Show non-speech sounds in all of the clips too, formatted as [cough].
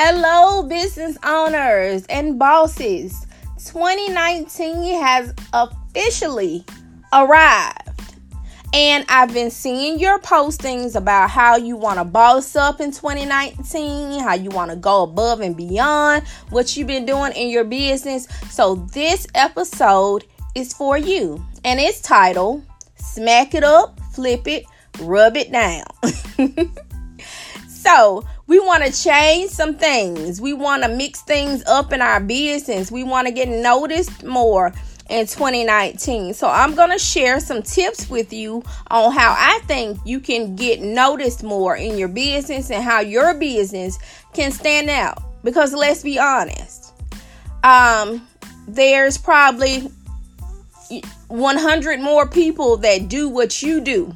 Hello, business owners and bosses. 2019 has officially arrived. And I've been seeing your postings about how you want to boss up in 2019, how you want to go above and beyond what you've been doing in your business. So, this episode is for you, and it's titled Smack It Up, Flip It, Rub It Down. [laughs] so, we want to change some things. We want to mix things up in our business. We want to get noticed more in 2019. So, I'm going to share some tips with you on how I think you can get noticed more in your business and how your business can stand out. Because let's be honest, um, there's probably 100 more people that do what you do.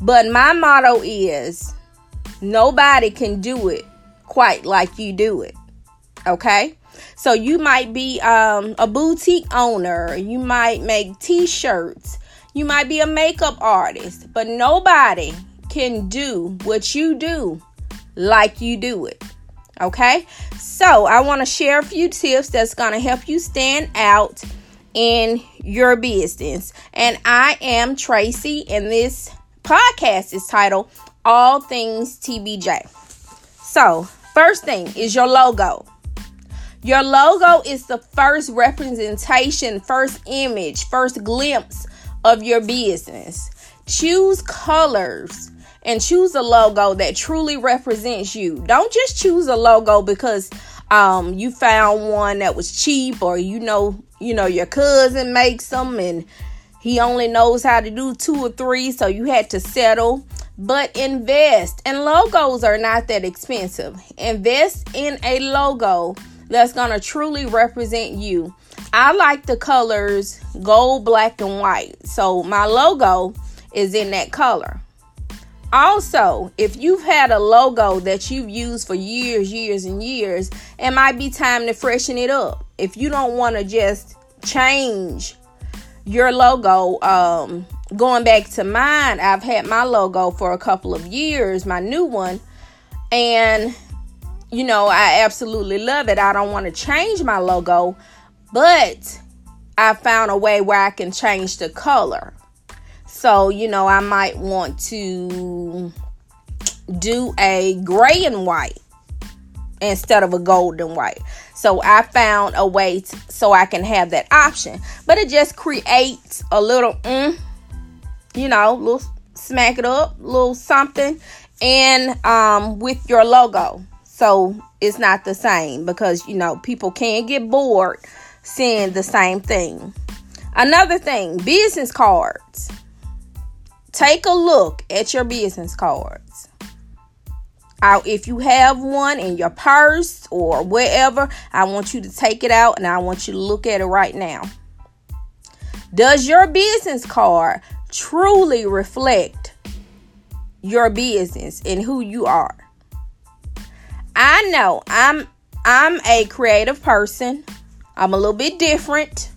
But my motto is Nobody can do it quite like you do it. Okay? So you might be um, a boutique owner, you might make t shirts, you might be a makeup artist, but nobody can do what you do like you do it. Okay? So I want to share a few tips that's going to help you stand out in your business. And I am Tracy, and this podcast is titled all things TBJ. So, first thing is your logo. Your logo is the first representation, first image, first glimpse of your business. Choose colors and choose a logo that truly represents you. Don't just choose a logo because um, you found one that was cheap or you know, you know your cousin makes them and he only knows how to do two or three, so you had to settle but invest. And logos are not that expensive. Invest in a logo that's going to truly represent you. I like the colors gold, black, and white. So my logo is in that color. Also, if you've had a logo that you've used for years, years, and years, it might be time to freshen it up. If you don't want to just change your logo, um, going back to mine, I've had my logo for a couple of years, my new one, and you know, I absolutely love it. I don't want to change my logo, but I found a way where I can change the color. So, you know, I might want to do a gray and white instead of a gold and white. So I found a way to, so I can have that option. But it just creates a little mm, you know, little smack it up, little something, and um, with your logo. So it's not the same because you know people can get bored seeing the same thing. Another thing, business cards. Take a look at your business cards. Out if you have one in your purse or wherever, I want you to take it out and I want you to look at it right now. Does your business card truly reflect your business and who you are. I know I'm I'm a creative person. I'm a little bit different.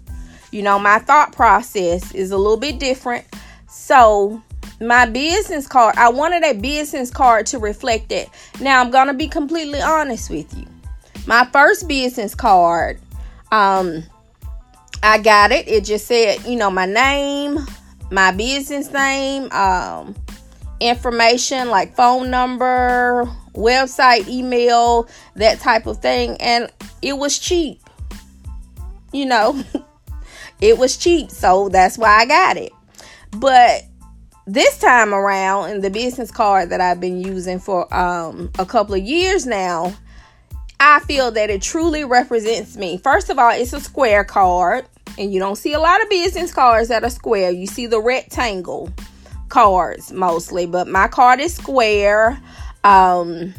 You know, my thought process is a little bit different. So, my business card, I wanted a business card to reflect that. Now, I'm going to be completely honest with you. My first business card, um I got it. It just said, you know, my name, my business name, um, information like phone number, website, email, that type of thing. And it was cheap. You know, [laughs] it was cheap. So that's why I got it. But this time around, in the business card that I've been using for um, a couple of years now, I feel that it truly represents me. First of all, it's a square card and you don't see a lot of business cards that are square. You see the rectangle cards mostly, but my card is square. Um,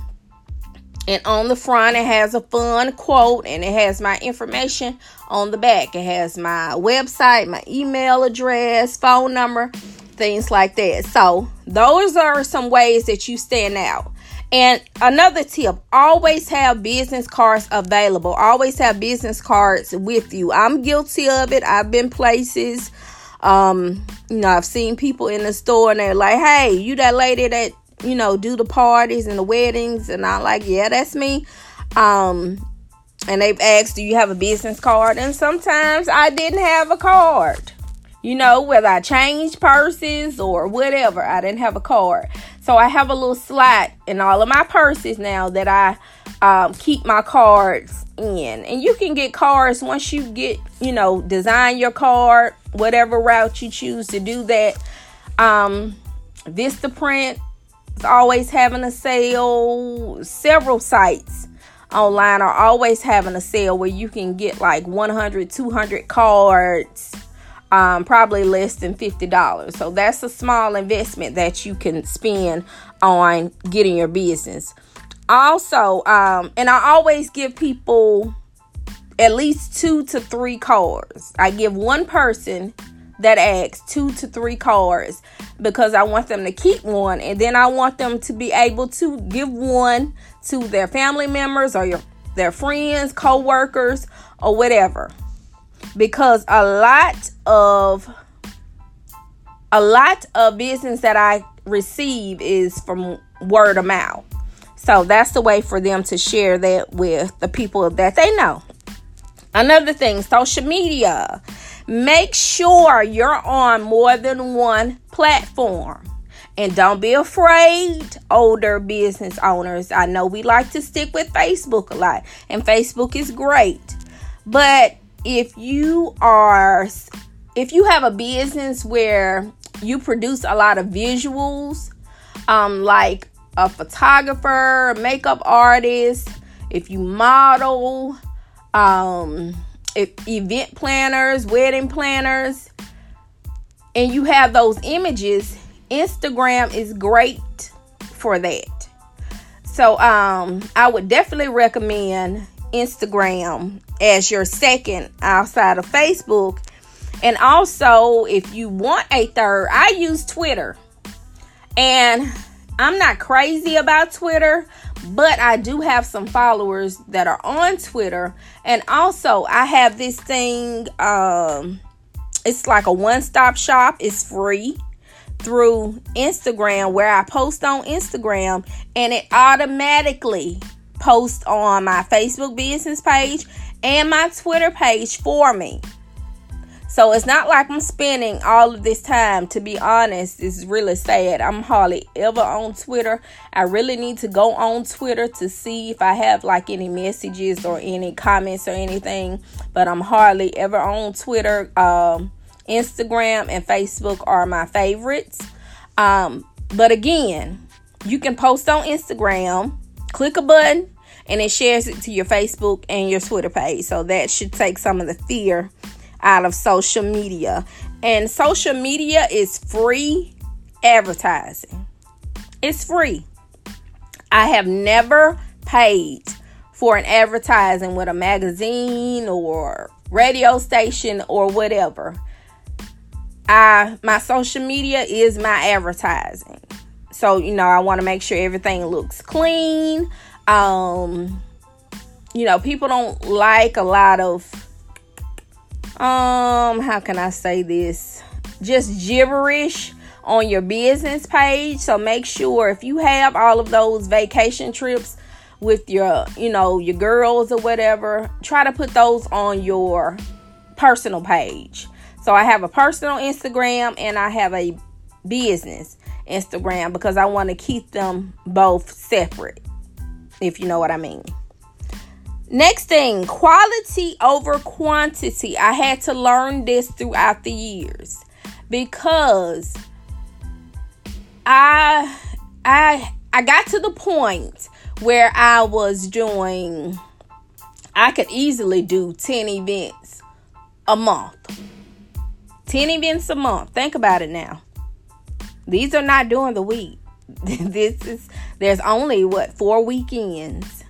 and on the front, it has a fun quote and it has my information on the back. It has my website, my email address, phone number, things like that. So, those are some ways that you stand out. And another tip always have business cards available. Always have business cards with you. I'm guilty of it. I've been places. Um, you know, I've seen people in the store and they're like, hey, you that lady that you know, do the parties and the weddings. And I'm like, yeah, that's me. Um, and they've asked, do you have a business card? And sometimes I didn't have a card. You know, whether I changed purses or whatever, I didn't have a card. So I have a little slot in all of my purses now that I um, keep my cards in. And you can get cards once you get, you know, design your card, whatever route you choose to do that. Um, Vistaprint is always having a sale. Several sites online are always having a sale where you can get like 100, 200 cards um, probably less than $50. So that's a small investment that you can spend on getting your business. Also, um, and I always give people at least two to three cards. I give one person that asks two to three cards because I want them to keep one and then I want them to be able to give one to their family members or your, their friends, co-workers or whatever because a lot of a lot of business that I receive is from word of mouth. So that's the way for them to share that with the people that they know. Another thing, social media. Make sure you're on more than one platform. And don't be afraid, older business owners. I know we like to stick with Facebook a lot, and Facebook is great. But if you are if you have a business where you produce a lot of visuals um like a photographer makeup artist if you model um if event planners wedding planners and you have those images instagram is great for that. So um i would definitely recommend Instagram as your second outside of Facebook. And also, if you want a third, I use Twitter. And I'm not crazy about Twitter, but I do have some followers that are on Twitter. And also, I have this thing um it's like a one-stop shop. It's free through Instagram where I post on Instagram and it automatically posts on my Facebook business page and my Twitter page for me. So it's not like I'm spending all of this time. To be honest, it's really sad. I'm hardly ever on Twitter. I really need to go on Twitter to see if I have like any messages or any comments or anything. But I'm hardly ever on Twitter. Um, Instagram and Facebook are my favorites. Um, but again, you can post on Instagram, click a button, and it shares it to your Facebook and your Twitter page. So that should take some of the fear out of social media. And social media is free advertising, it's free. I have never paid for an advertising with a magazine or radio station or whatever. I my social media is my advertising. So, you know, I want to make sure everything looks clean um you know people don't like a lot of um how can i say this? Just gibberish on your business page. So make sure if you have all of those vacation trips with your you know your girls or whatever try to put those on your personal page. So i have a personal instagram and i have a business instagram because i want to keep them both separate if you know what I mean. Next thing, quality over quantity. I had to learn this throughout the years because I I I got to the point where I was doing I could easily do 10 events a month. 10 events a month. Think about it now. These are not during the week. [laughs] this is there's only what four weekends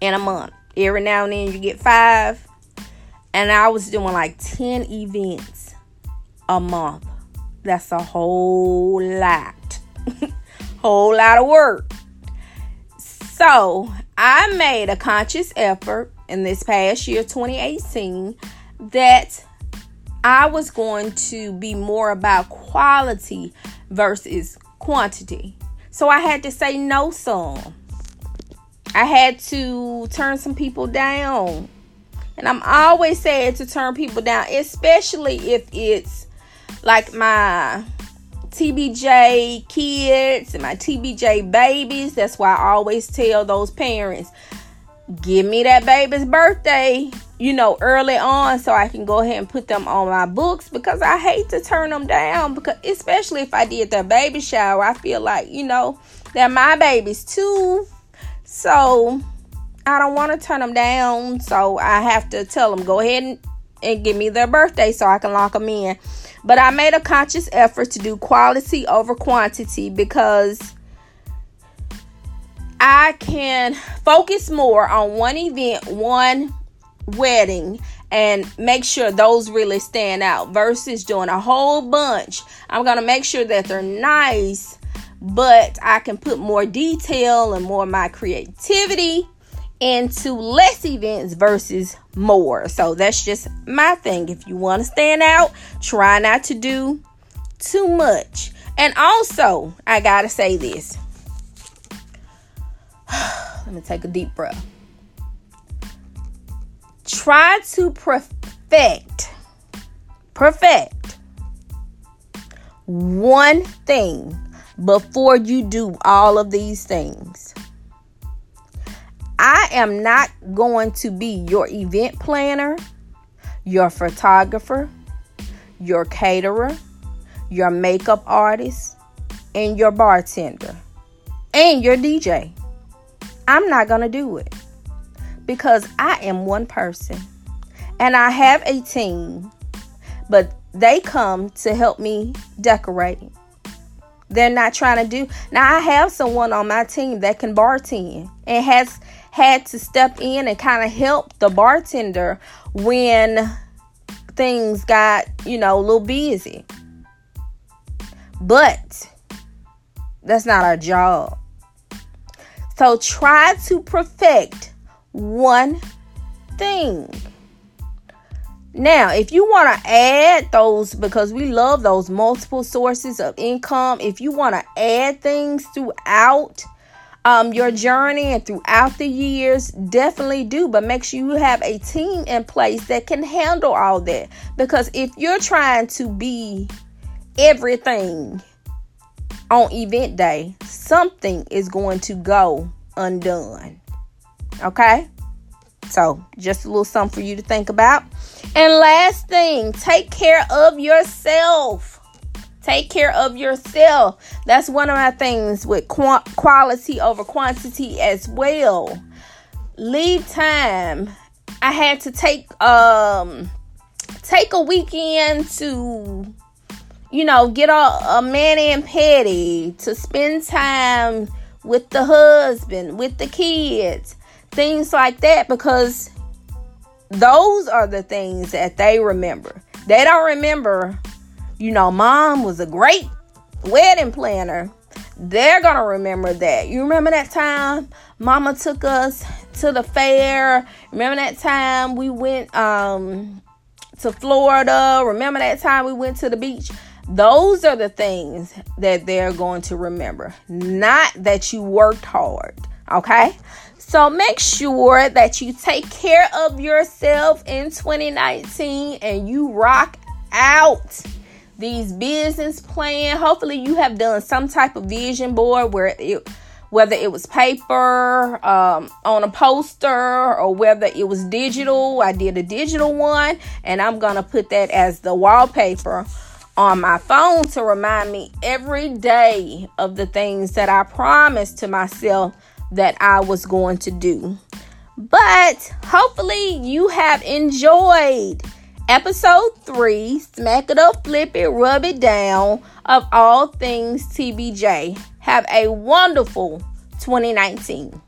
in a month. Every now and then you get five. And I was doing like 10 events a month. That's a whole lot. [laughs] whole lot of work. So I made a conscious effort in this past year, 2018, that I was going to be more about quality versus quantity. So I had to say no some. I had to turn some people down. And I'm always sad to turn people down, especially if it's like my TBJ kids and my TBJ babies. That's why I always tell those parents give me that baby's birthday, you know, early on so I can go ahead and put them on my books because I hate to turn them down because especially if I did their baby shower, I feel like, you know, they're my babies too. So I don't want to turn them down. So I have to tell them, go ahead and, and give me their birthday so I can lock them in. But I made a conscious effort to do quality over quantity because I can focus more on one event, one wedding, and make sure those really stand out versus doing a whole bunch. I'm going to make sure that they're nice, but I can put more detail and more of my creativity into less events versus more. So that's just my thing. If you want to stand out, try not to do too much. And also, I got to say this [sighs] let me take a deep breath. Try to perfect, perfect one thing before you do all of these things. I am not going to be your event planner, your photographer, your caterer, your makeup artist, and your bartender, and your DJ. I'm not going to do it because I am one person and I have a team, but they come to help me decorate. They're not trying to do. Now I have someone on my team that can bartend and has had to step in and kind of help the bartender when things got, you know, a little busy. But that's not our job. So try to perfect one thing. Now, if you want to add those, because we love those multiple sources of income, if you want to add things throughout um, your journey and throughout the years, definitely do. But make sure you have a team in place that can handle all that. Because if you're trying to be everything on event day, something is going to go undone. Okay? So, just a little something for you to think about. And last thing, take care of yourself. Take care of yourself. That's one of my things with qu- quality over quantity as well. Leave time. I had to take um take a weekend to you know, get a, a man and petty to spend time with the husband, with the kids, things like that, because those are the things that they remember. They don't remember, you know, mom was a great wedding planner. They're going to remember that. You remember that time mama took us to the fair? Remember that time we went um to Florida? Remember that time we went to the beach? Those are the things that they're going to remember, not that you worked hard. Okay. So make sure that you take care of yourself in 2019 and you rock out these business plan. Hopefully you have done some type of vision board where it whether it was paper um, on a poster or whether it was digital. I did a digital one and I'm gonna put that as the wallpaper on my phone to remind me every day of the things that I promised to myself that I was going to do. But hopefully, you have enjoyed episode three Smack It Up, Flip It, Rub It Down of all things TBJ. Have a wonderful 2019.